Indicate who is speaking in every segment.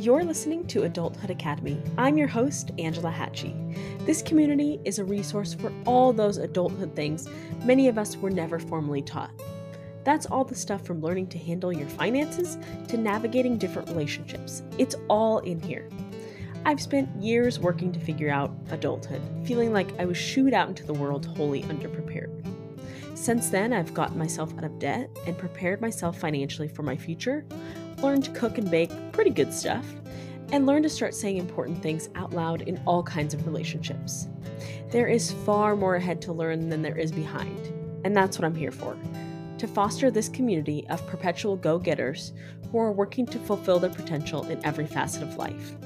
Speaker 1: You're listening to Adulthood Academy. I'm your host, Angela Hatchie. This community is a resource for all those adulthood things many of us were never formally taught. That's all the stuff from learning to handle your finances to navigating different relationships. It's all in here. I've spent years working to figure out adulthood, feeling like I was shooed out into the world wholly underprepared. Since then, I've gotten myself out of debt and prepared myself financially for my future, learned to cook and bake pretty good stuff, and learned to start saying important things out loud in all kinds of relationships. There is far more ahead to learn than there is behind, and that's what I'm here for to foster this community of perpetual go getters who are working to fulfill their potential in every facet of life.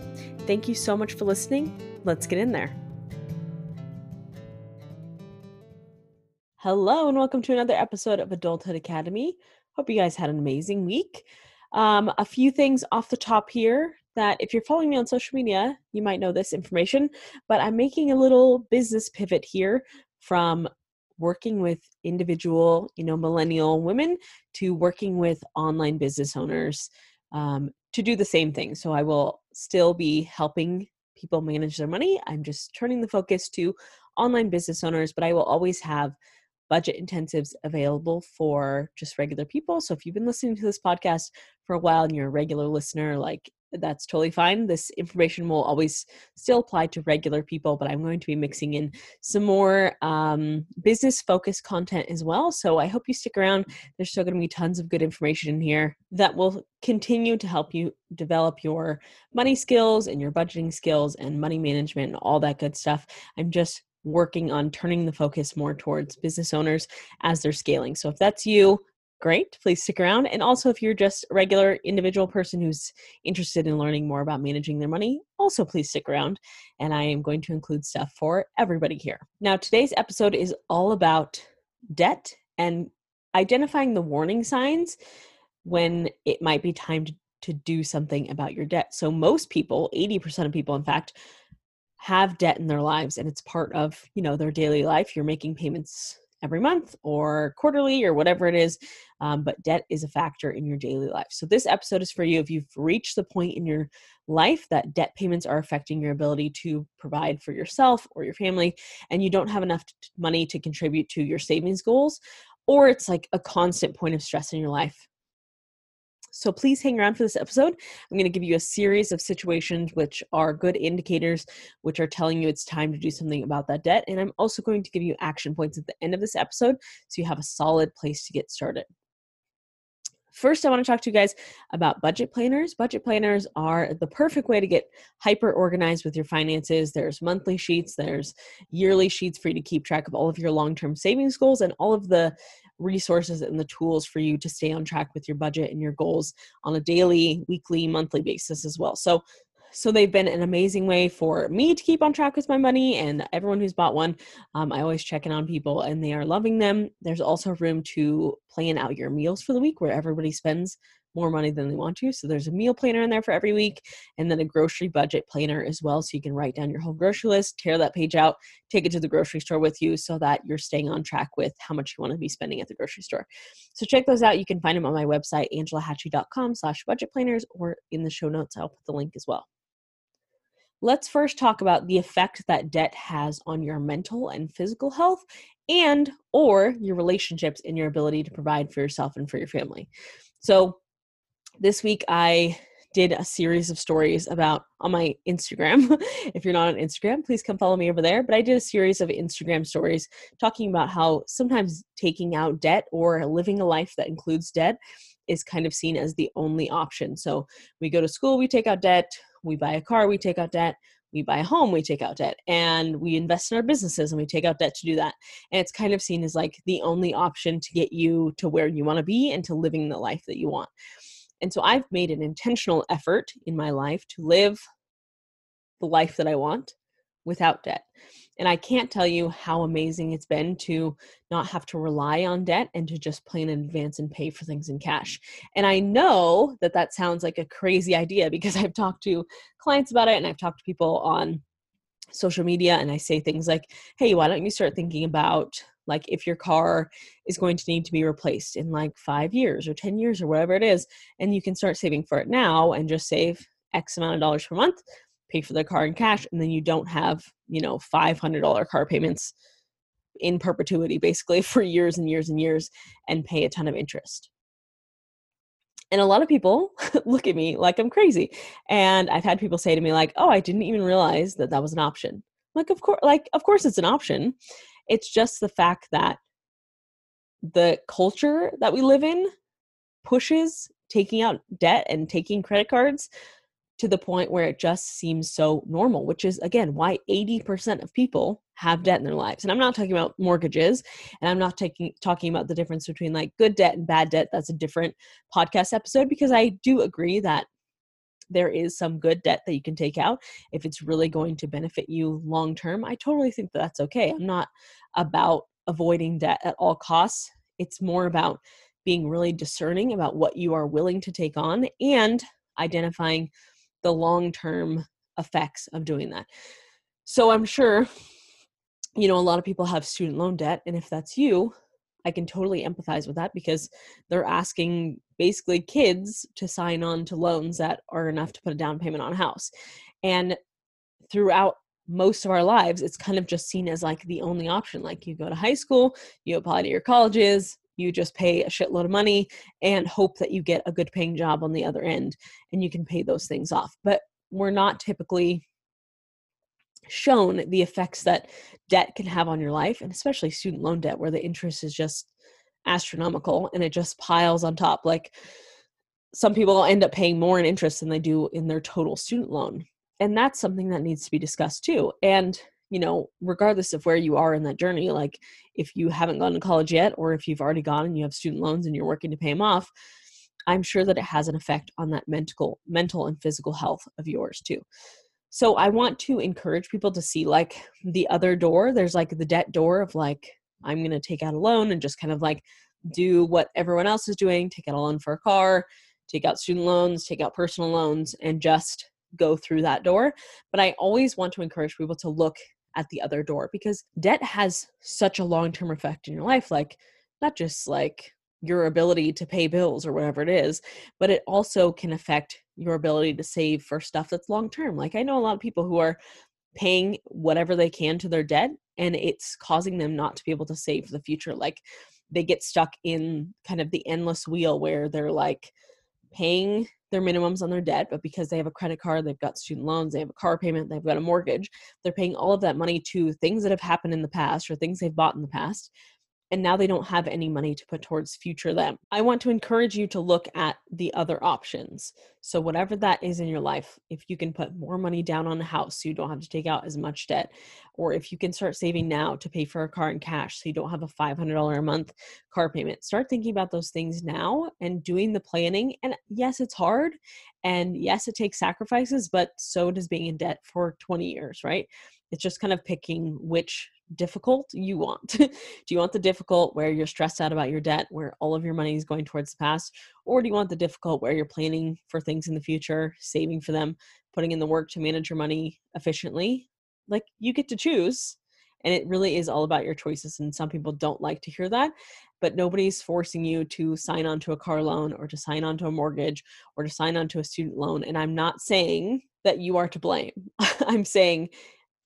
Speaker 1: Thank you so much for listening. Let's get in there. Hello, and welcome to another episode of Adulthood Academy. Hope you guys had an amazing week. Um, a few things off the top here that if you're following me on social media, you might know this information, but I'm making a little business pivot here from working with individual, you know, millennial women to working with online business owners um, to do the same thing. So I will still be helping people manage their money. I'm just turning the focus to online business owners, but I will always have budget intensives available for just regular people. So if you've been listening to this podcast for a while and you're a regular listener, like that's totally fine. This information will always still apply to regular people, but I'm going to be mixing in some more um, business focused content as well. So I hope you stick around. There's still going to be tons of good information in here that will continue to help you develop your money skills and your budgeting skills and money management and all that good stuff. I'm just working on turning the focus more towards business owners as they're scaling. So if that's you, great. Please stick around. And also, if you're just a regular individual person who's interested in learning more about managing their money, also please stick around. And I am going to include stuff for everybody here. Now, today's episode is all about debt and identifying the warning signs when it might be time to, to do something about your debt. So, most people, 80% of people, in fact, have debt in their lives and it's part of you know their daily life you're making payments every month or quarterly or whatever it is. Um, but debt is a factor in your daily life. So, this episode is for you if you've reached the point in your life that debt payments are affecting your ability to provide for yourself or your family, and you don't have enough money to contribute to your savings goals, or it's like a constant point of stress in your life. So please hang around for this episode. I'm going to give you a series of situations which are good indicators, which are telling you it's time to do something about that debt. And I'm also going to give you action points at the end of this episode so you have a solid place to get started. First, I want to talk to you guys about budget planners. Budget planners are the perfect way to get hyper organized with your finances. There's monthly sheets, there's yearly sheets for you to keep track of all of your long term savings goals and all of the resources and the tools for you to stay on track with your budget and your goals on a daily, weekly, monthly basis as well. So, so they've been an amazing way for me to keep on track with my money and everyone who's bought one. Um, I always check in on people and they are loving them. There's also room to plan out your meals for the week where everybody spends more money than they want to. So there's a meal planner in there for every week and then a grocery budget planner as well. So you can write down your whole grocery list, tear that page out, take it to the grocery store with you so that you're staying on track with how much you want to be spending at the grocery store. So check those out. You can find them on my website, angelahatchie.com slash budget planners, or in the show notes, I'll put the link as well. Let's first talk about the effect that debt has on your mental and physical health and or your relationships and your ability to provide for yourself and for your family. So this week I did a series of stories about on my Instagram. if you're not on Instagram, please come follow me over there. But I did a series of Instagram stories talking about how sometimes taking out debt or living a life that includes debt is kind of seen as the only option. So we go to school, we take out debt, we buy a car, we take out debt, we buy a home, we take out debt, and we invest in our businesses and we take out debt to do that. And it's kind of seen as like the only option to get you to where you want to be and to living the life that you want. And so I've made an intentional effort in my life to live the life that I want without debt. And I can't tell you how amazing it's been to not have to rely on debt and to just plan in advance and pay for things in cash. And I know that that sounds like a crazy idea because I've talked to clients about it and I've talked to people on social media and I say things like, hey, why don't you start thinking about like if your car is going to need to be replaced in like five years or 10 years or whatever it is, and you can start saving for it now and just save X amount of dollars per month, pay for the car in cash, and then you don't have, you know, $500 car payments in perpetuity, basically for years and years and years, and pay a ton of interest. And a lot of people look at me like I'm crazy. And I've had people say to me like, "Oh, I didn't even realize that that was an option." Like of course like of course it's an option. It's just the fact that the culture that we live in pushes taking out debt and taking credit cards to the point where it just seems so normal, which is again why 80% of people have debt in their lives. And I'm not talking about mortgages and I'm not taking talking about the difference between like good debt and bad debt. That's a different podcast episode because I do agree that there is some good debt that you can take out if it's really going to benefit you long term. I totally think that that's okay. I'm not about avoiding debt at all costs. It's more about being really discerning about what you are willing to take on and identifying the long term effects of doing that. So I'm sure, you know, a lot of people have student loan debt. And if that's you, I can totally empathize with that because they're asking basically kids to sign on to loans that are enough to put a down payment on a house. And throughout most of our lives, it's kind of just seen as like the only option. Like you go to high school, you apply to your colleges, you just pay a shitload of money and hope that you get a good paying job on the other end and you can pay those things off. But we're not typically shown the effects that debt can have on your life and especially student loan debt where the interest is just astronomical and it just piles on top like some people end up paying more in interest than they do in their total student loan and that's something that needs to be discussed too and you know, regardless of where you are in that journey, like if you haven't gone to college yet, or if you've already gone and you have student loans and you're working to pay them off, I'm sure that it has an effect on that mental, mental and physical health of yours too. So I want to encourage people to see like the other door. There's like the debt door of like, I'm going to take out a loan and just kind of like do what everyone else is doing, take out a loan for a car, take out student loans, take out personal loans, and just go through that door. But I always want to encourage people to look at the other door because debt has such a long term effect in your life. Like, not just like your ability to pay bills or whatever it is, but it also can affect your ability to save for stuff that's long term. Like, I know a lot of people who are paying whatever they can to their debt and it's causing them not to be able to save for the future. Like, they get stuck in kind of the endless wheel where they're like paying their minimums on their debt, but because they have a credit card, they've got student loans, they have a car payment, they've got a mortgage, they're paying all of that money to things that have happened in the past or things they've bought in the past and now they don't have any money to put towards future them. I want to encourage you to look at the other options. So, whatever that is in your life, if you can put more money down on a house so you don't have to take out as much debt, or if you can start saving now to pay for a car in cash so you don't have a $500 a month car payment, start thinking about those things now and doing the planning. And yes, it's hard. And yes, it takes sacrifices, but so does being in debt for 20 years, right? It's just kind of picking which difficult you want. do you want the difficult where you're stressed out about your debt, where all of your money is going towards the past? Or do you want the difficult where you're planning for things in the future, saving for them, putting in the work to manage your money efficiently? Like you get to choose. And it really is all about your choices. And some people don't like to hear that, but nobody's forcing you to sign on to a car loan or to sign on to a mortgage or to sign on to a student loan. And I'm not saying that you are to blame. I'm saying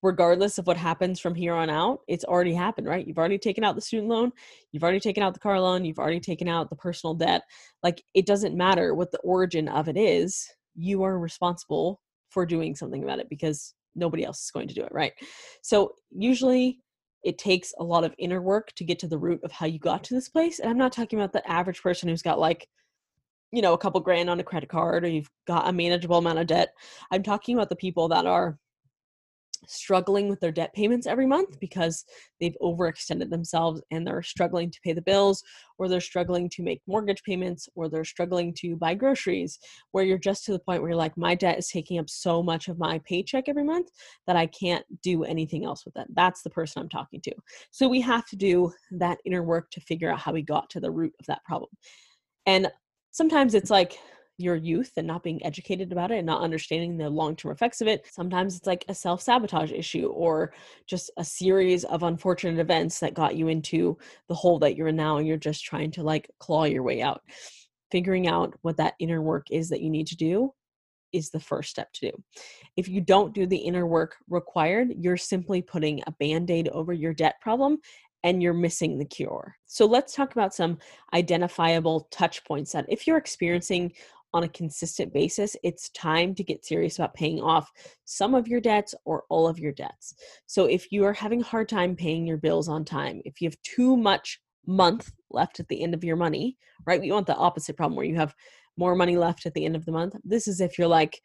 Speaker 1: regardless of what happens from here on out, it's already happened, right? You've already taken out the student loan, you've already taken out the car loan, you've already taken out the personal debt. Like it doesn't matter what the origin of it is, you are responsible for doing something about it because nobody else is going to do it, right? So usually it takes a lot of inner work to get to the root of how you got to this place. And I'm not talking about the average person who's got like you know a couple grand on a credit card or you've got a manageable amount of debt. I'm talking about the people that are struggling with their debt payments every month because they've overextended themselves and they're struggling to pay the bills or they're struggling to make mortgage payments or they're struggling to buy groceries where you're just to the point where you're like my debt is taking up so much of my paycheck every month that I can't do anything else with it. That's the person I'm talking to. So we have to do that inner work to figure out how we got to the root of that problem. And sometimes it's like your youth and not being educated about it and not understanding the long term effects of it. Sometimes it's like a self sabotage issue or just a series of unfortunate events that got you into the hole that you're in now and you're just trying to like claw your way out. Figuring out what that inner work is that you need to do is the first step to do. If you don't do the inner work required, you're simply putting a band aid over your debt problem and you're missing the cure. So let's talk about some identifiable touch points that if you're mm-hmm. experiencing on a consistent basis, it's time to get serious about paying off some of your debts or all of your debts. So if you are having a hard time paying your bills on time, if you have too much month left at the end of your money, right? We want the opposite problem where you have more money left at the end of the month. This is if you're like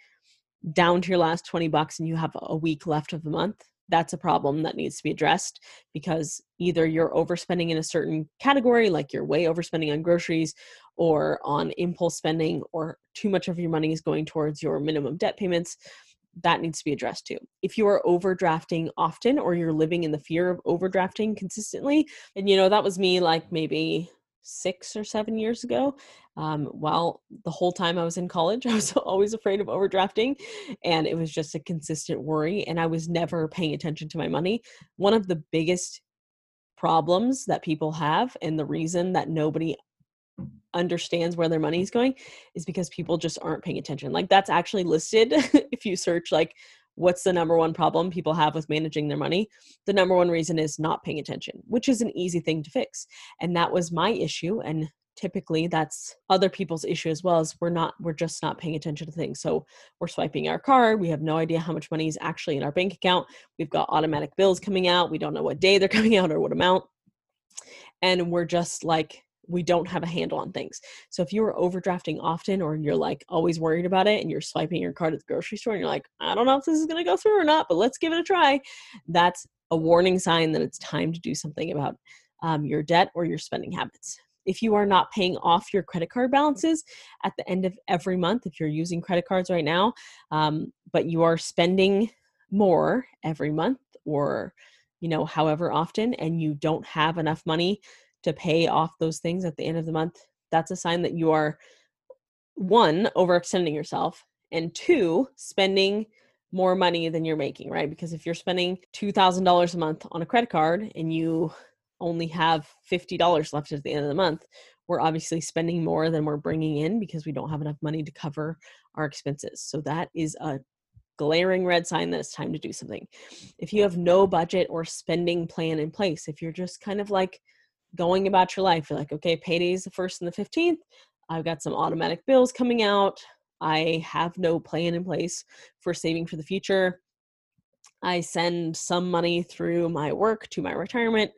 Speaker 1: down to your last 20 bucks and you have a week left of the month that's a problem that needs to be addressed because either you're overspending in a certain category, like you're way overspending on groceries or on impulse spending, or too much of your money is going towards your minimum debt payments. That needs to be addressed too. If you are overdrafting often or you're living in the fear of overdrafting consistently, and you know, that was me like maybe six or seven years ago. Um, while the whole time I was in college, I was always afraid of overdrafting, and it was just a consistent worry. And I was never paying attention to my money. One of the biggest problems that people have, and the reason that nobody understands where their money is mm-hmm. going, is because people just aren't paying attention. Like that's actually listed if you search like what's the number one problem people have with managing their money? The number one reason is not paying attention, which is an easy thing to fix. And that was my issue. And typically that's other people's issue as well as we're not we're just not paying attention to things so we're swiping our card we have no idea how much money is actually in our bank account we've got automatic bills coming out we don't know what day they're coming out or what amount and we're just like we don't have a handle on things. So if you are overdrafting often or you're like always worried about it and you're swiping your card at the grocery store and you're like, I don't know if this is going to go through or not, but let's give it a try, that's a warning sign that it's time to do something about um, your debt or your spending habits. If you are not paying off your credit card balances at the end of every month, if you're using credit cards right now, um, but you are spending more every month or you know however often and you don't have enough money to pay off those things at the end of the month, that's a sign that you are one, overextending yourself, and two, spending more money than you're making, right? Because if you're spending $2,000 a month on a credit card and you only have $50 left at the end of the month, we're obviously spending more than we're bringing in because we don't have enough money to cover our expenses. So that is a glaring red sign that it's time to do something. If you have no budget or spending plan in place, if you're just kind of like going about your life. You're like, okay, payday's the first and the 15th. I've got some automatic bills coming out. I have no plan in place for saving for the future. I send some money through my work to my retirement,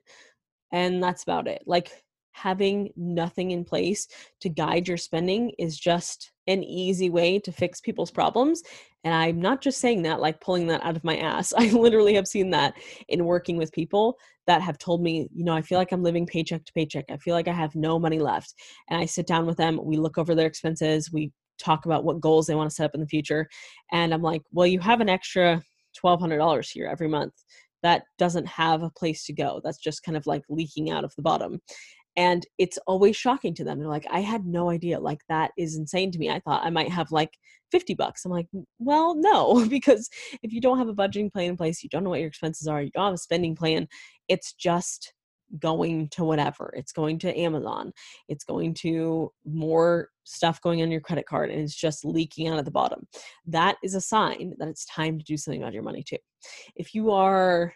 Speaker 1: and that's about it. Like having nothing in place to guide your spending is just an easy way to fix people's problems. And I'm not just saying that like pulling that out of my ass. I literally have seen that in working with people that have told me, you know, I feel like I'm living paycheck to paycheck. I feel like I have no money left. And I sit down with them, we look over their expenses, we talk about what goals they want to set up in the future. And I'm like, well, you have an extra $1,200 here every month. That doesn't have a place to go. That's just kind of like leaking out of the bottom. And it's always shocking to them. They're like, I had no idea. Like, that is insane to me. I thought I might have like 50 bucks. I'm like, well, no, because if you don't have a budgeting plan in place, you don't know what your expenses are, you don't have a spending plan, it's just going to whatever. It's going to Amazon. It's going to more stuff going on your credit card and it's just leaking out at the bottom. That is a sign that it's time to do something about your money too. If you are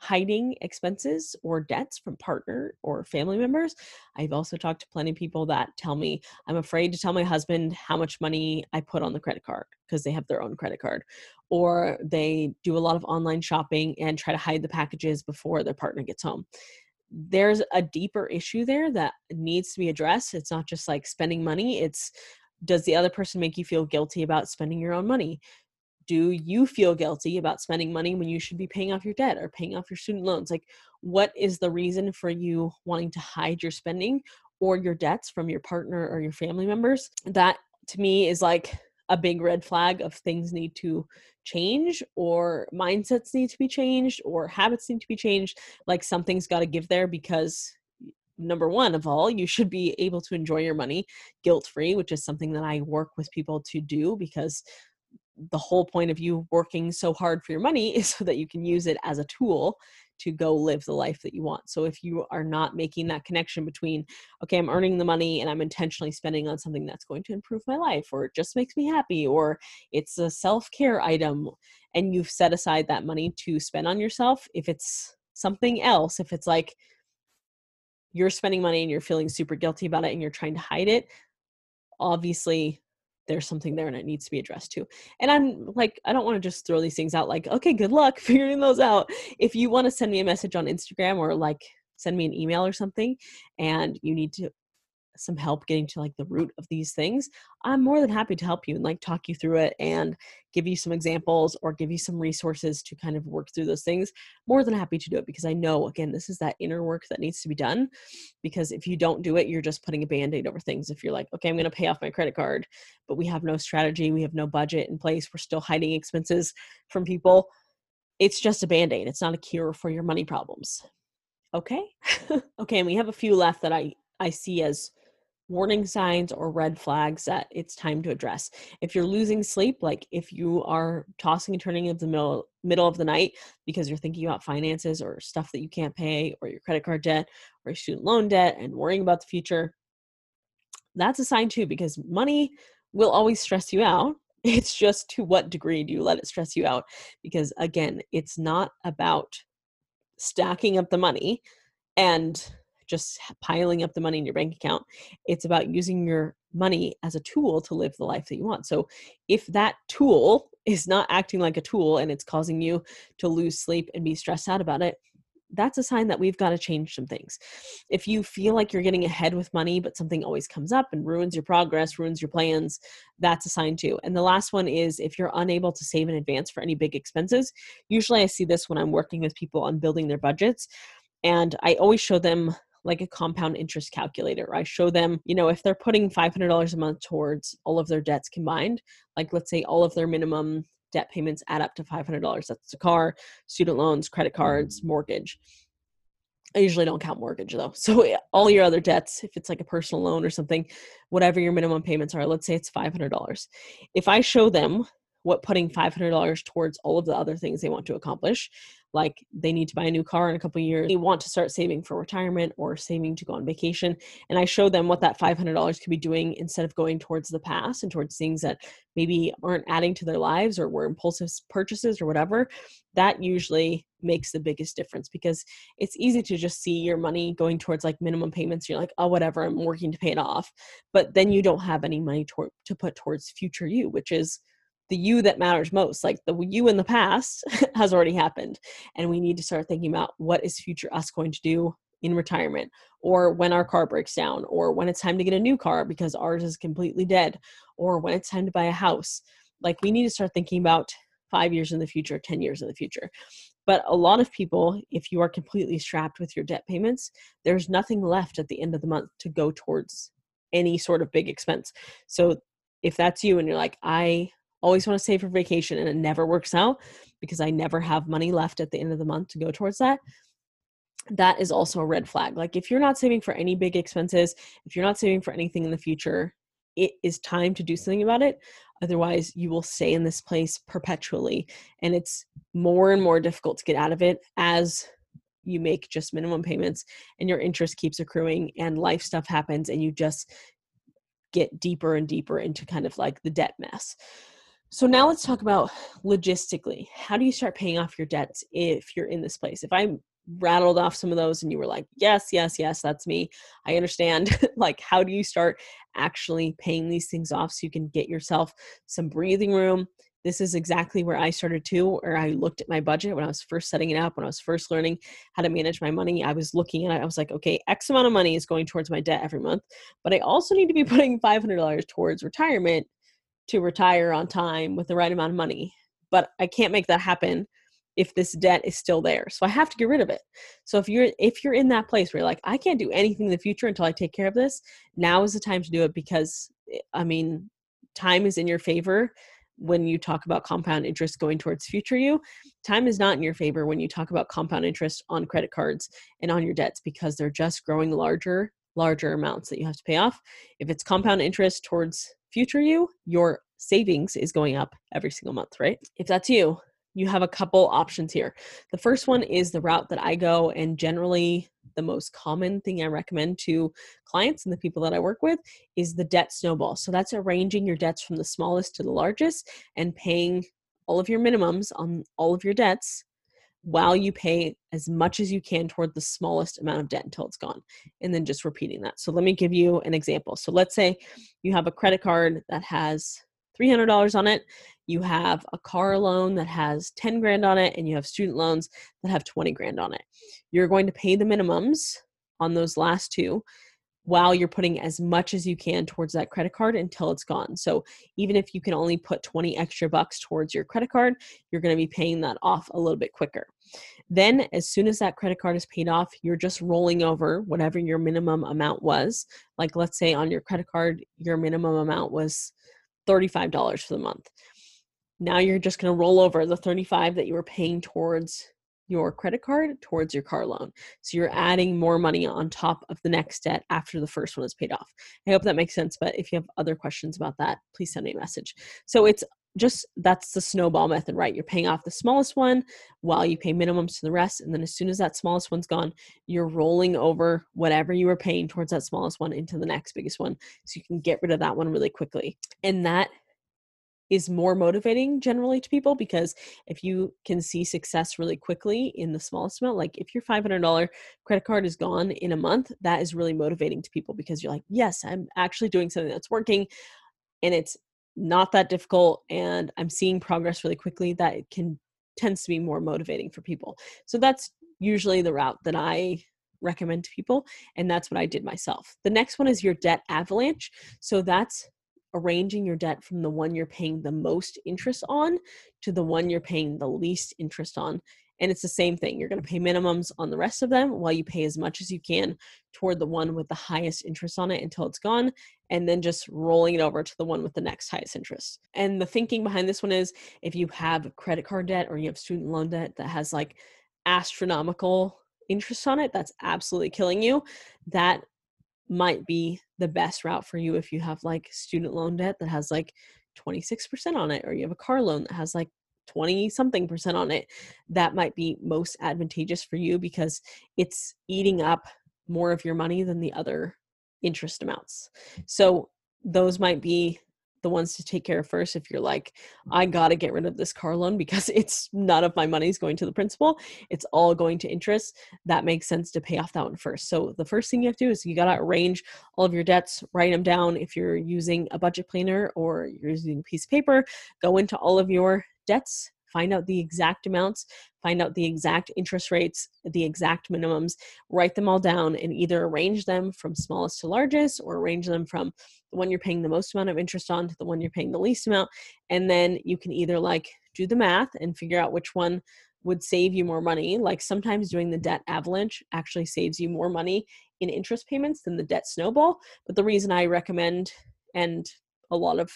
Speaker 1: hiding expenses or debts from partner or family members. I've also talked to plenty of people that tell me I'm afraid to tell my husband how much money I put on the credit card because they have their own credit card. Or they do a lot of online shopping and try to hide the packages before their partner gets home. There's a deeper issue there that needs to be addressed. It's not just like spending money, it's does the other person make you feel guilty about spending your own money? Do you feel guilty about spending money when you should be paying off your debt or paying off your student loans? Like what is the reason for you wanting to hide your spending or your debts from your partner or your family members? That to me is like a big red flag of things need to change or mindsets need to be changed or habits need to be changed. Like something's got to give there because number one of all you should be able to enjoy your money guilt free which is something that i work with people to do because the whole point of you working so hard for your money is so that you can use it as a tool to go live the life that you want. So if you are not making that connection between, okay, I'm earning the money and I'm intentionally spending on something that's going to improve my life or it just makes me happy or it's a self care item and you've set aside that money to spend on yourself, if it's something else, if it's like you're spending money and you're feeling super guilty about it and you're trying to hide it, obviously there's something there and it needs to be addressed too. And I'm like, I don't want to just throw these things out like, okay, good luck figuring those out. If you want to send me a message on Instagram or like send me an email or something and you need to some help getting to like the root of these things, I'm more than happy to help you and like talk you through it and give you some examples or give you some resources to kind of work through those things. More than happy to do it because I know, again, this is that inner work that needs to be done. Because if you don't do it, you're just putting a band aid over things. If you're like, okay, I'm going to pay off my credit card, but we have no strategy, we have no budget in place, we're still hiding expenses from people. It's just a band aid. It's not a cure for your money problems. Okay. okay. And we have a few left that I, I see as warning signs or red flags that it's time to address. If you're losing sleep, like if you are tossing and turning in the middle middle of the night because you're thinking about finances or stuff that you can't pay or your credit card debt or student loan debt and worrying about the future, that's a sign too because money will always stress you out. It's just to what degree do you let it stress you out? Because again, it's not about stacking up the money and just piling up the money in your bank account. It's about using your money as a tool to live the life that you want. So if that tool is not acting like a tool and it's causing you to lose sleep and be stressed out about it, that's a sign that we've got to change some things. If you feel like you're getting ahead with money, but something always comes up and ruins your progress, ruins your plans, that's a sign too. And the last one is if you're unable to save in advance for any big expenses. Usually I see this when I'm working with people on building their budgets. And I always show them like a compound interest calculator. I show them, you know, if they're putting $500 a month towards all of their debts combined, like let's say all of their minimum debt payments add up to $500. That's a car, student loans, credit cards, mm-hmm. mortgage. I usually don't count mortgage though. So all your other debts, if it's like a personal loan or something, whatever your minimum payments are, let's say it's $500. If I show them what putting $500 towards all of the other things they want to accomplish like they need to buy a new car in a couple years. They want to start saving for retirement or saving to go on vacation and i show them what that $500 could be doing instead of going towards the past and towards things that maybe aren't adding to their lives or were impulsive purchases or whatever that usually makes the biggest difference because it's easy to just see your money going towards like minimum payments you're like oh whatever i'm working to pay it off but then you don't have any money to, to put towards future you which is the you that matters most like the you in the past has already happened and we need to start thinking about what is future us going to do in retirement or when our car breaks down or when it's time to get a new car because ours is completely dead or when it's time to buy a house. Like we need to start thinking about 5 years in the future 10 years in the future. But a lot of people if you are completely strapped with your debt payments there's nothing left at the end of the month to go towards any sort of big expense. So if that's you and you're like i always want to save for vacation and it never works out because I never have money left at the end of the month to go towards that. That is also a red flag. Like if you're not saving for any big expenses, if you're not saving for anything in the future, it is time to do something about it. Otherwise, you will stay in this place perpetually and it's more and more difficult to get out of it as you make just minimum payments and your interest keeps accruing and life stuff happens and you just get deeper and deeper into kind of like the debt mess. So now let's talk about logistically. How do you start paying off your debts if you're in this place? If I rattled off some of those and you were like, "Yes, yes, yes, that's me." I understand. like how do you start actually paying these things off so you can get yourself some breathing room? This is exactly where I started too, where I looked at my budget when I was first setting it up, when I was first learning how to manage my money. I was looking at it, I was like, okay, X amount of money is going towards my debt every month, but I also need to be putting $500 towards retirement to retire on time with the right amount of money. But I can't make that happen if this debt is still there. So I have to get rid of it. So if you're if you're in that place where you're like I can't do anything in the future until I take care of this, now is the time to do it because eh, I mean time is in your favor when you talk about compound interest going towards future you. Time is not in your favor when you talk about compound interest on credit cards and on your debts because they're just growing larger larger amounts that you have to pay off. If it's compound interest towards future you, your savings is going up every single month, right? If that's you, you have a couple options here. The first one is the route that I go, and generally the most common thing I recommend to clients and the people that I work with is the debt snowball. So that's arranging your debts from the smallest to the largest and paying all of your minimums on all of your debts while you pay as much as you can toward the smallest amount of debt until it's gone and then just repeating that. So let me give you an example. So let's say you have a credit card that has $300 on it you have a car loan that has 10 grand on it and you have student loans that have 20 grand on it. You're going to pay the minimums on those last two while you're putting as much as you can towards that credit card until it's gone. So even if you can only put 20 extra bucks towards your credit card, you're going to be paying that off a little bit quicker. Then, as soon as that credit card is paid off, you're just rolling over whatever your minimum amount was. Like, let's say on your credit card, your minimum amount was $35 for the month. Now you're just going to roll over the 35 that you were paying towards your credit card towards your car loan. So you're adding more money on top of the next debt after the first one is paid off. I hope that makes sense. But if you have other questions about that, please send me a message. So it's just that's the snowball method, right? You're paying off the smallest one while you pay minimums to the rest. And then as soon as that smallest one's gone, you're rolling over whatever you were paying towards that smallest one into the next biggest one. So you can get rid of that one really quickly. And that is more motivating generally to people because if you can see success really quickly in the smallest amount, like if your $500 credit card is gone in a month, that is really motivating to people because you're like, yes, I'm actually doing something that's working and it's not that difficult and I'm seeing progress really quickly. That can tends to be more motivating for people. So that's usually the route that I recommend to people and that's what I did myself. The next one is your debt avalanche. So that's arranging your debt from the one you're paying the most interest on to the one you're paying the least interest on. And it's the same thing. You're going to pay minimums on the rest of them while you pay as much as you can toward the one with the highest interest on it until it's gone, and then just rolling it over to the one with the next highest interest. And the thinking behind this one is if you have credit card debt or you have student loan debt that has like astronomical interest on it, that's absolutely killing you. That might be the best route for you if you have like student loan debt that has like 26% on it or you have a car loan that has like 20 something percent on it that might be most advantageous for you because it's eating up more of your money than the other interest amounts. So those might be the ones to take care of first if you're like i mm-hmm. gotta get rid of this car loan because it's none of my money's going to the principal. It's all going to interest. That makes sense to pay off that one first. So the first thing you have to do is you gotta arrange all of your debts write them down. If you're using a budget planner or you're using a piece of paper go into all of your debts find out the exact amounts, find out the exact interest rates, the exact minimums, write them all down, and either arrange them from smallest to largest or arrange them from the one you're paying the most amount of interest on to the one you're paying the least amount. And then you can either like do the math and figure out which one would save you more money. Like sometimes doing the debt avalanche actually saves you more money in interest payments than the debt snowball. But the reason I recommend and a lot of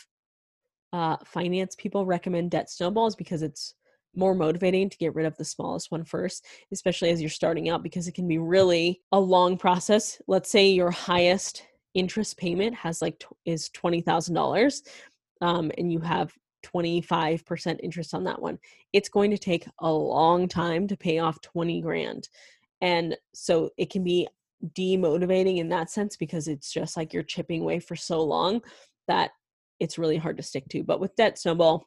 Speaker 1: uh, finance people recommend debt snowballs because it's more motivating to get rid of the smallest one first, especially as you're starting out, because it can be really a long process. Let's say your highest interest payment has like t- is twenty thousand um, dollars, and you have 25% interest on that one. It's going to take a long time to pay off 20 grand. And so it can be demotivating in that sense because it's just like you're chipping away for so long that it's really hard to stick to. But with Debt Snowball,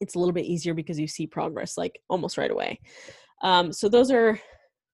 Speaker 1: it's a little bit easier because you see progress like almost right away. Um, so those are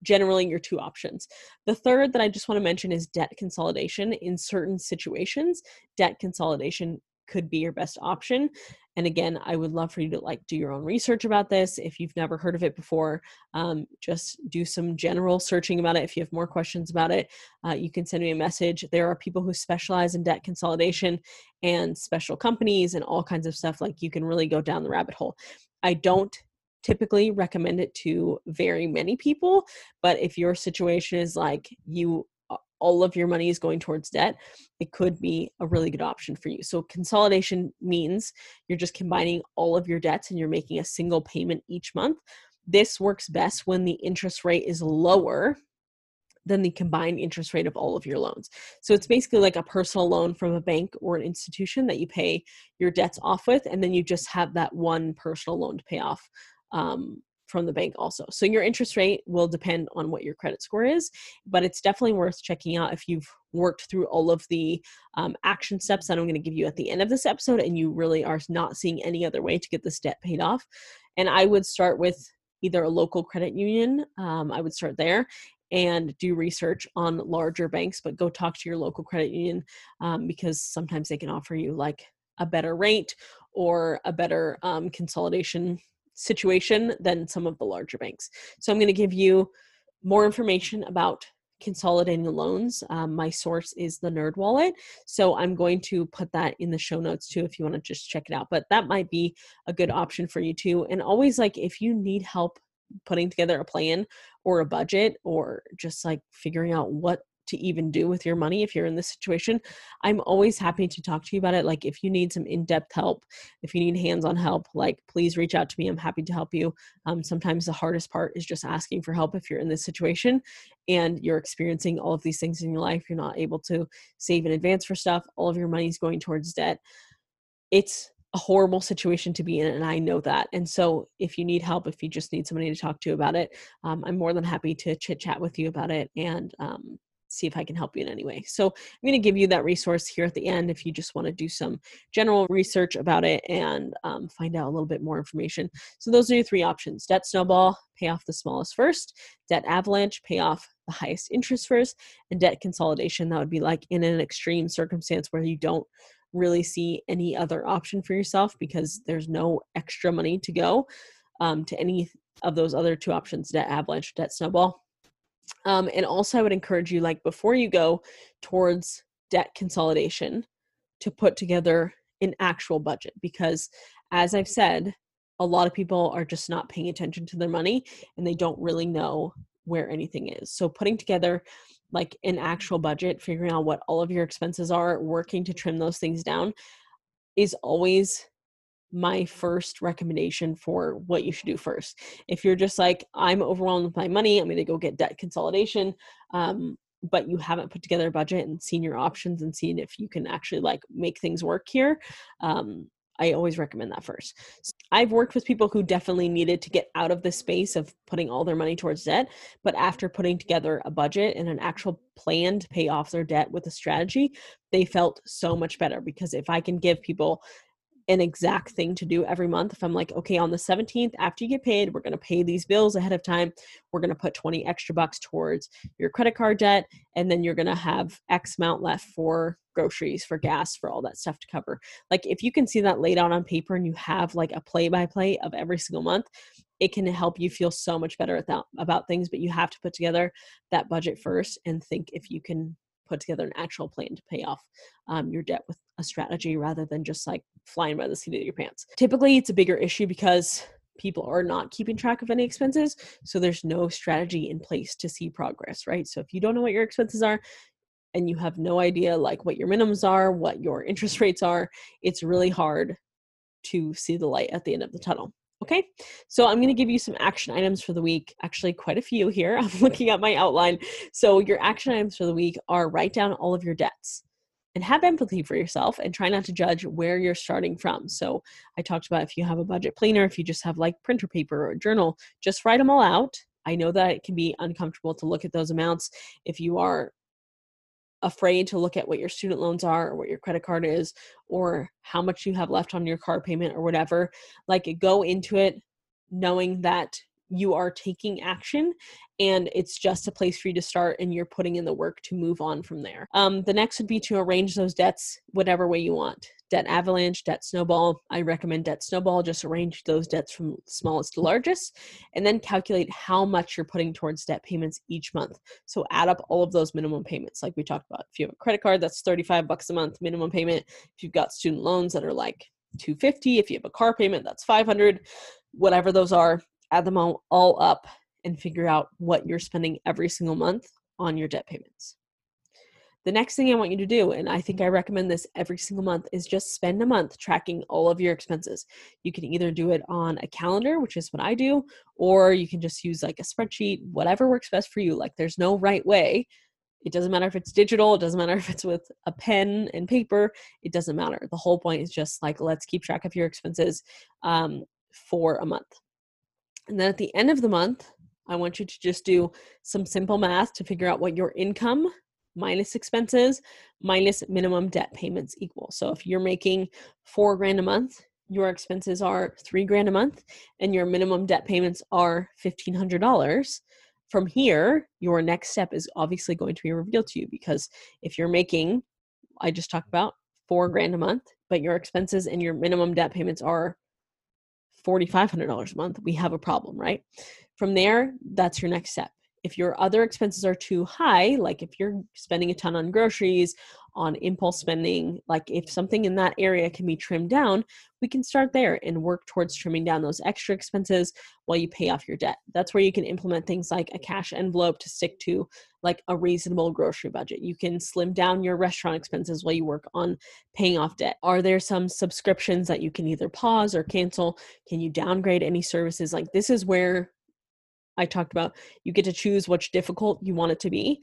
Speaker 1: generally your two options. The third that I just want to mention is debt consolidation. In certain situations, debt consolidation could be your best option. And again i would love for you to like do your own research about this. If you've never heard of it before um, just do some general searching about it. If you have more questions about it uh, you can send me a message. There are people who specialize in debt consolidation and special companies and all kinds of stuff. Like you can really go down the rabbit hole. I don't typically recommend it to very many people but if your situation is like you all of your money is going towards debt, it could be a really good option for you. So, consolidation means you're just combining all of your debts and you're making a single payment each month. This works best when the interest rate is lower than the combined interest rate of all of your loans. So, it's basically like a personal loan from a bank or an institution that you pay your debts off with, and then you just have that one personal loan to pay off um, from the bank also. So your interest rate will depend on what your credit score is, but it's definitely worth checking out if you've worked through all of the um, action steps that I'm going to give you at the end of this episode and you really are not seeing any other way to get this debt paid off. And I would start with either a local credit union, um, I would start there and do research on larger banks, but go talk to your local credit union um, because sometimes they can offer you like a better rate or a better um, consolidation situation than some of the larger banks. So I'm going to give you more information about consolidating loans. Um, my source is the NerdWallet, so I'm going to put that in the show notes too if you want to just check it out. But that might be a good option for you too. And always like if you need help putting together a plan or a budget or just like figuring out what to even do with your money if you're in this situation, I'm always happy to talk to you about it. Like, if you need some in depth help, if you need hands on help, like, please reach out to me. I'm happy to help you. Um, sometimes the hardest part is just asking for help if you're in this situation and you're experiencing all of these things in your life. You're not able to save in advance for stuff, all of your money's going towards debt. It's a horrible situation to be in and i know that and so if you need help if you just need somebody to talk to about it um, i'm more than happy to chit chat with you about it and um, see if I can help you in any way. So I'm going to give you that resource here at the end if you just want to do some general research about it and um, find out a little bit more information. So those are your three options debt snowball, pay off the smallest first, debt avalanche, pay off the highest interest first, and debt consolidation. That would be like in an extreme circumstance where you don't really see any other option for yourself because there's no extra money to go um, to any of those other two options debt avalanche, debt snowball um, and also, I would encourage you, like, before you go towards debt consolidation, to put together an actual budget because, as I've said, a lot of people are just not paying attention to their money and they don't really know where anything is. So, putting together like an actual budget, figuring out what all of your expenses are, working to trim those things down is always my first recommendation for what you should do first. If you're just like, I'm overwhelmed with my money, I'm going to go get debt consolidation, um, but you haven't put together a budget and seen your options and seen if you can actually like make things work here, um, I always recommend that first. I've worked with people who definitely needed to get out of the space of putting all their money towards debt, but after putting together a budget and an actual plan to pay off their debt with a strategy, they felt so much better because if I can give people an exact thing to do every month. If I'm like, okay, on the 17th, after you get paid, we're going to pay these bills ahead of time. We're going to put 20 extra bucks towards your credit card debt. And then you're going to have X amount left for groceries, for gas, for all that stuff to cover. Like, if you can see that laid out on paper and you have like a play by play of every single month, it can help you feel so much better about, things. But you have to put together that budget first and think if you can put together an actual plan to pay off um, your debt with a strategy rather than just like flying by the seat of your pants. Typically, it's a bigger issue because people are not keeping track of any expenses. So there's no strategy in place to see progress, right? So if you don't know what your expenses are, and you have no idea like what your minimums are, what your interest rates are, it's really hard to see the light at the end of the tunnel. Okay, so I'm going to give you some action items for the week. Actually, quite a few here. I'm looking at my outline. So, your action items for the week are write down all of your debts and have empathy for yourself and try not to judge where you're starting from. So, I talked about if you have a budget planner, if you just have like printer paper or a journal, just write them all out. I know that it can be uncomfortable to look at those amounts if you are afraid to look at what your student loans are or what your credit card is or how much you have left on your car payment or whatever like go into it knowing that you are taking action and it's just a place for you to start and you're putting in the work to move on from there um, the next would be to arrange those debts whatever way you want debt avalanche, debt snowball. I recommend debt snowball. Just arrange those debts from smallest to largest and then calculate how much you're putting towards debt payments each month. So add up all of those minimum payments like we talked about. If you have a credit card, that's 35 bucks a month minimum payment. If you've got student loans that are like 250, if you have a car payment, that's 500, whatever those are, add them all, all up and figure out what you're spending every single month on your debt payments. The next thing I want you to do, and I think I recommend this every single month, is just spend a month tracking all of your expenses. You can either do it on a calendar, which is what I do, or you can just use like a spreadsheet, whatever works best for you. Like there's no right way. It doesn't matter if it's digital, it doesn't matter if it's with a pen and paper, it doesn't matter. The whole point is just like let's keep track of your expenses um, for a month. And then at the end of the month, I want you to just do some simple math to figure out what your income minus expenses minus minimum debt payments equal. So if you're making four grand a month, your expenses are three grand a month, and your minimum debt payments are $1,500. From here, your next step is obviously going to be revealed to you because if you're making, I just talked about four grand a month, but your expenses and your minimum debt payments are $4,500 a month, we have a problem, right? From there, that's your next step. If your other expenses are too high, like if you're spending a ton on groceries, on impulse spending, like if something in that area can be trimmed down, we can start there and work towards trimming down those extra expenses while you pay off your debt. That's where you can implement things like a cash envelope to stick to like a reasonable grocery budget. You can slim down your restaurant expenses while you work on paying off debt. Are there some subscriptions that you can either pause or cancel? Can you downgrade any services? Like this is where I talked about you get to choose which difficult you want it to be.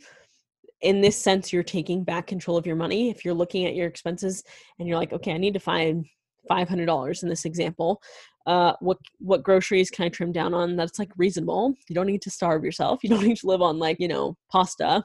Speaker 1: In this sense, you're taking back control of your money. If you're looking at your expenses and you're like, okay, I need to find five hundred dollars in this example, uh, what what groceries can I trim down on that's like reasonable? You don't need to starve yourself. You don't need to live on like you know pasta.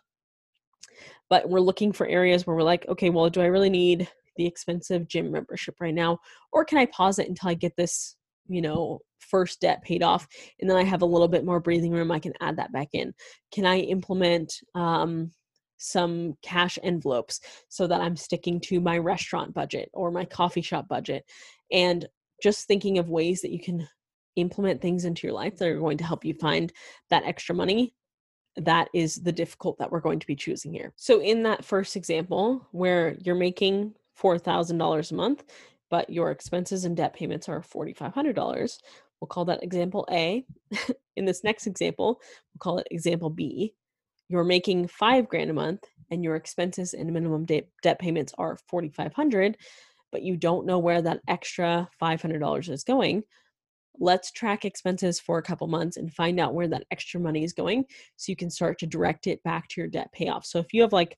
Speaker 1: But we're looking for areas where we're like, okay, well, do I really need the expensive gym membership right now, or can I pause it until I get this you know first debt paid off and then i have a little bit more breathing room i can add that back in can i implement um, some cash envelopes so that i'm sticking to my restaurant budget or my coffee shop budget and just thinking of ways that you can implement things into your life that are going to help you find that extra money that is the difficult that we're going to be choosing here so in that first example where you're making $4000 a month but your expenses and debt payments are $4,500. We'll call that example A. In this next example, we'll call it example B. You're making five grand a month and your expenses and minimum de- debt payments are 4,500, but you don't know where that extra $500 is going. Let's track expenses for a couple months and find out where that extra money is going so you can start to direct it back to your debt payoff. So if you have like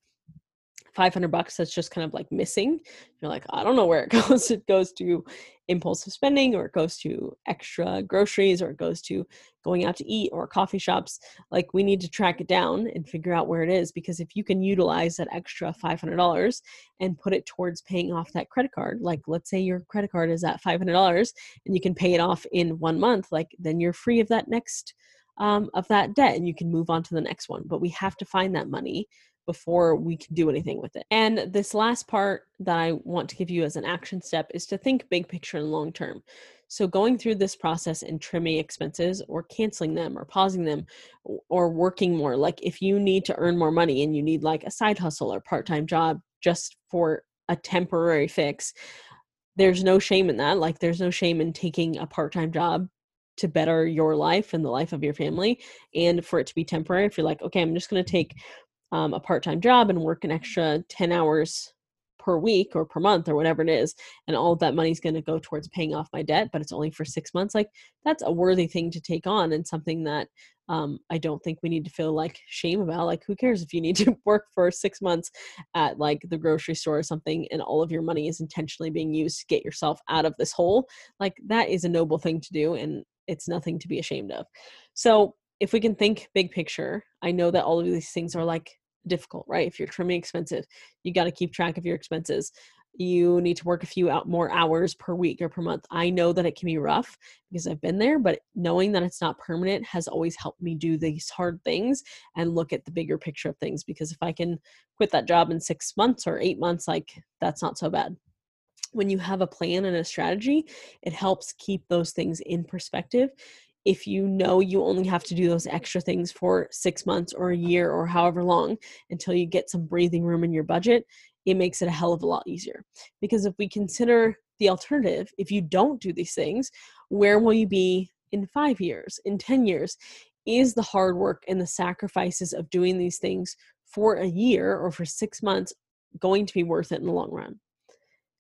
Speaker 1: 500 bucks that's just kind of like missing you're like i don't know where it goes it goes to impulsive spending or it goes to extra groceries or it goes to going out to eat or coffee shops like we need to track it down and figure out where it is because if you can utilize that extra $500 and put it towards paying off that credit card like let's say your credit card is at $500 and you can pay it off in one month like then you're free of that next um, of that debt and you can move on to the next one but we have to find that money before we can do anything with it. And this last part that I want to give you as an action step is to think big picture and long term. So, going through this process and trimming expenses or canceling them or pausing them or working more, like if you need to earn more money and you need like a side hustle or part time job just for a temporary fix, there's no shame in that. Like, there's no shame in taking a part time job to better your life and the life of your family and for it to be temporary. If you're like, okay, I'm just going to take um, a part-time job and work an extra 10 hours per week or per month or whatever it is and all of that money is going to go towards paying off my debt but it's only for six months like that's a worthy thing to take on and something that um, i don't think we need to feel like shame about like who cares if you need to work for six months at like the grocery store or something and all of your money is intentionally being used to get yourself out of this hole like that is a noble thing to do and it's nothing to be ashamed of. So if we can think big picture i know that all of these things are like difficult, right? If you're trimming expensive, you got to keep track of your expenses. You need to work a few out more hours per week or per month. I know that it can be rough because I've been there, but knowing that it's not permanent has always helped me do these hard things and look at the bigger picture of things. Because if I can quit that job in six months or eight months, like that's not so bad when you have a plan and a strategy, it helps keep those things in perspective if you know you only have to do those extra things for six months or a year or however long until you get some breathing room in your budget, it makes it a hell of a lot easier. Because if we consider the alternative, if you don't do these things, where will you be in five years, in 10 years? Is the hard work and the sacrifices of doing these things for a year or for six months going to be worth it in the long run?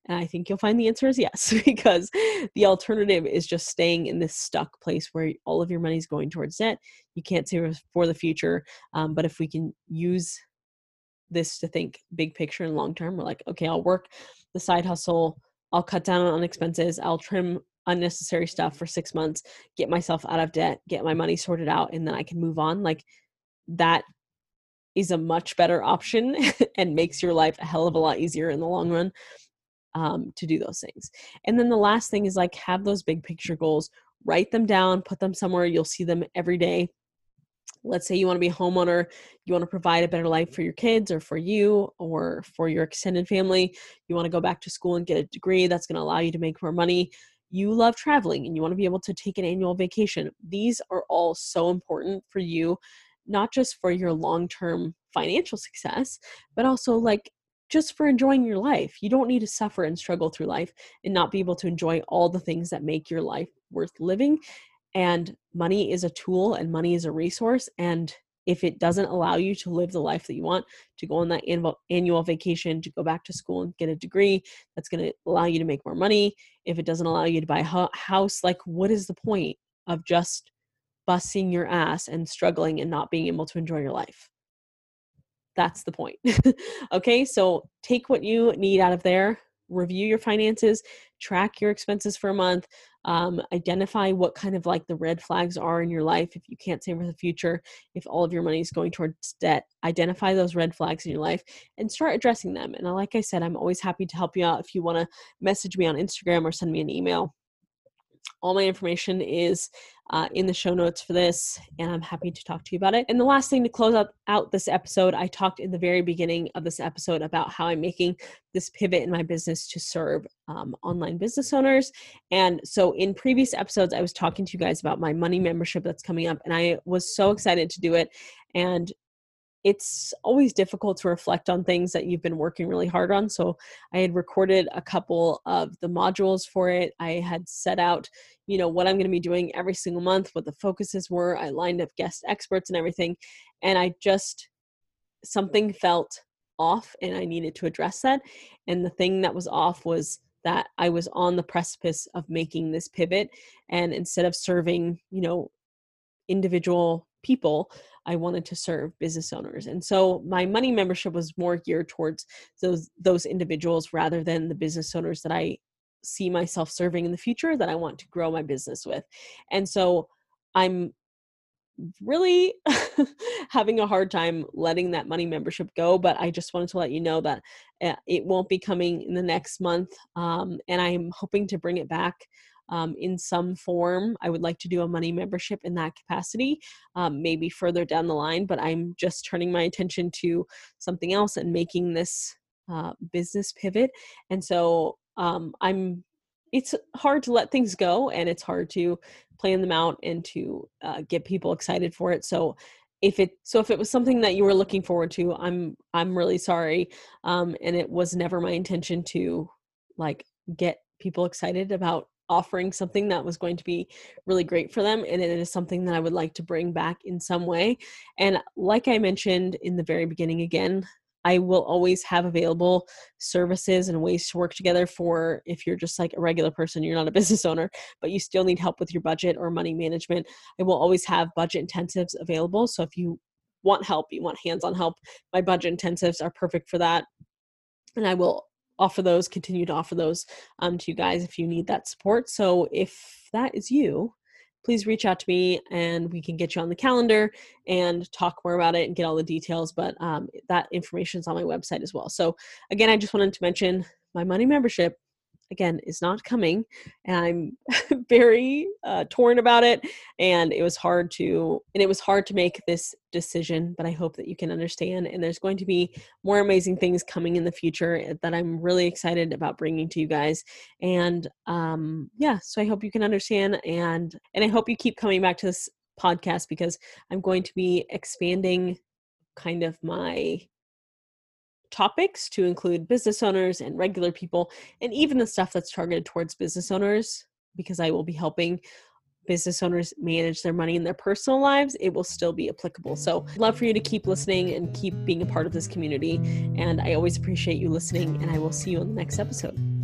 Speaker 1: And I think you'll find the answer is yes, because the alternative is just staying in this stuck place where all of your money is going towards debt. You can't save for the future. Um, but if we can use this to think big picture and long term, we're like, okay, I'll work the side hustle. I'll cut down on expenses. I'll trim unnecessary stuff for six months, get myself out of debt, get my money sorted out, and then I can move on. Like that is a much better option and makes your life a hell of a lot easier in the long run um, to do those things. And then the last thing is like have those big picture goals, write them down, put them somewhere, you'll see them every day. Let's say you want to be a homeowner, you want to provide a better life for your kids or for you or for your extended family. You want to go back to school and get a degree that's going to allow you to make more money. You love traveling and you want to be able to take an annual vacation. These are all so important for you not just for your long term financial success, but also like just for enjoying your life. You don't need to suffer and struggle through life and not be able to enjoy all the things that make your life worth living. And money is a tool and money is a resource. And if it doesn't allow you to live the life that you want, to go on that annual vacation, to go back to school and get a degree that's going to allow you to make more money, if it doesn't allow you to buy a house, like what is the point of just busting your ass and struggling and not being able to enjoy your life. That's the point. okay, so take what you need out of there, review your finances, track your expenses for a month, um, identify what kind of like the red flags are in your life. If you can't save for the future, if all of your money is going towards debt, identify those red flags in your life and start addressing them. And like I said, I'm always happy to help you out if you want to message me on Instagram or send me an email. All my information is uh, in the show notes for this, and I'm happy to talk to you about it. And the last thing to close out, out this episode, I talked in the very beginning of this episode about how I'm making this pivot in my business to serve um, online business owners. And so in previous episodes, I was talking to you guys about my money membership that's coming up, and I was so excited to do it. And it's always difficult to reflect on things that you've been working really hard on. So I had recorded a couple of the modules for it. I had set out, you know, what I'm going to be doing every single month, what the focuses were. I lined up guest experts and everything. And I just, something felt off and I needed to address that. And the thing that was off was that I was on the precipice of making this pivot. And instead of serving, you know, individual people, I wanted to serve business owners. And so my money membership was more geared towards those those individuals rather than the business owners that I see myself serving in the future that I want to grow my business with. And so I'm really having a hard time letting that money membership go but i just wanted to let you know that eh, it won't be coming in the next month um, and i'm hoping to bring it back um, in some form. I would like to do a money membership in that capacity, um, maybe further down the line, but I'm just turning my attention to something else and making this uh, business pivot. And so um, I'm, it's hard to let things go and it's hard to plan them out and to uh, get people excited for it. So if it so if it was something that you were looking forward to i'm i'm really sorry um and it was never my intention to like get people excited about offering something that was going to be really great for them and it is something that I would like to bring back in some way. And like I mentioned in the very beginning again, I will always have available services and ways to work together for if you're just like a regular person, you're not a business owner, but you still need help with your budget or money management. I will always have budget intensives available. So if you want help, you want hands on help, my budget intensives are perfect for that. And I will offer those, continue to offer those um, to you guys if you need that support. So if that is you, please reach out to me and we can get you on the calendar and talk more about it and get all the details. But um, that information is on my website as well. So again, I just wanted to mention my money membership again is not coming and i'm very uh, torn about it and it was hard to and it was hard to make this decision but i hope that you can understand and there's going to be more amazing things coming in the future that i'm really excited about bringing to you guys and um yeah so i hope you can understand and and i hope you keep coming back to this podcast because i'm going to be expanding kind of my topics to include business owners and regular people, and even the stuff that's targeted towards business owners, because I will be helping business owners manage their money in their personal lives, it will still be applicable. So, love for you to keep listening and keep being a part of this community. And I always appreciate you listening, and I will see you on the next episode.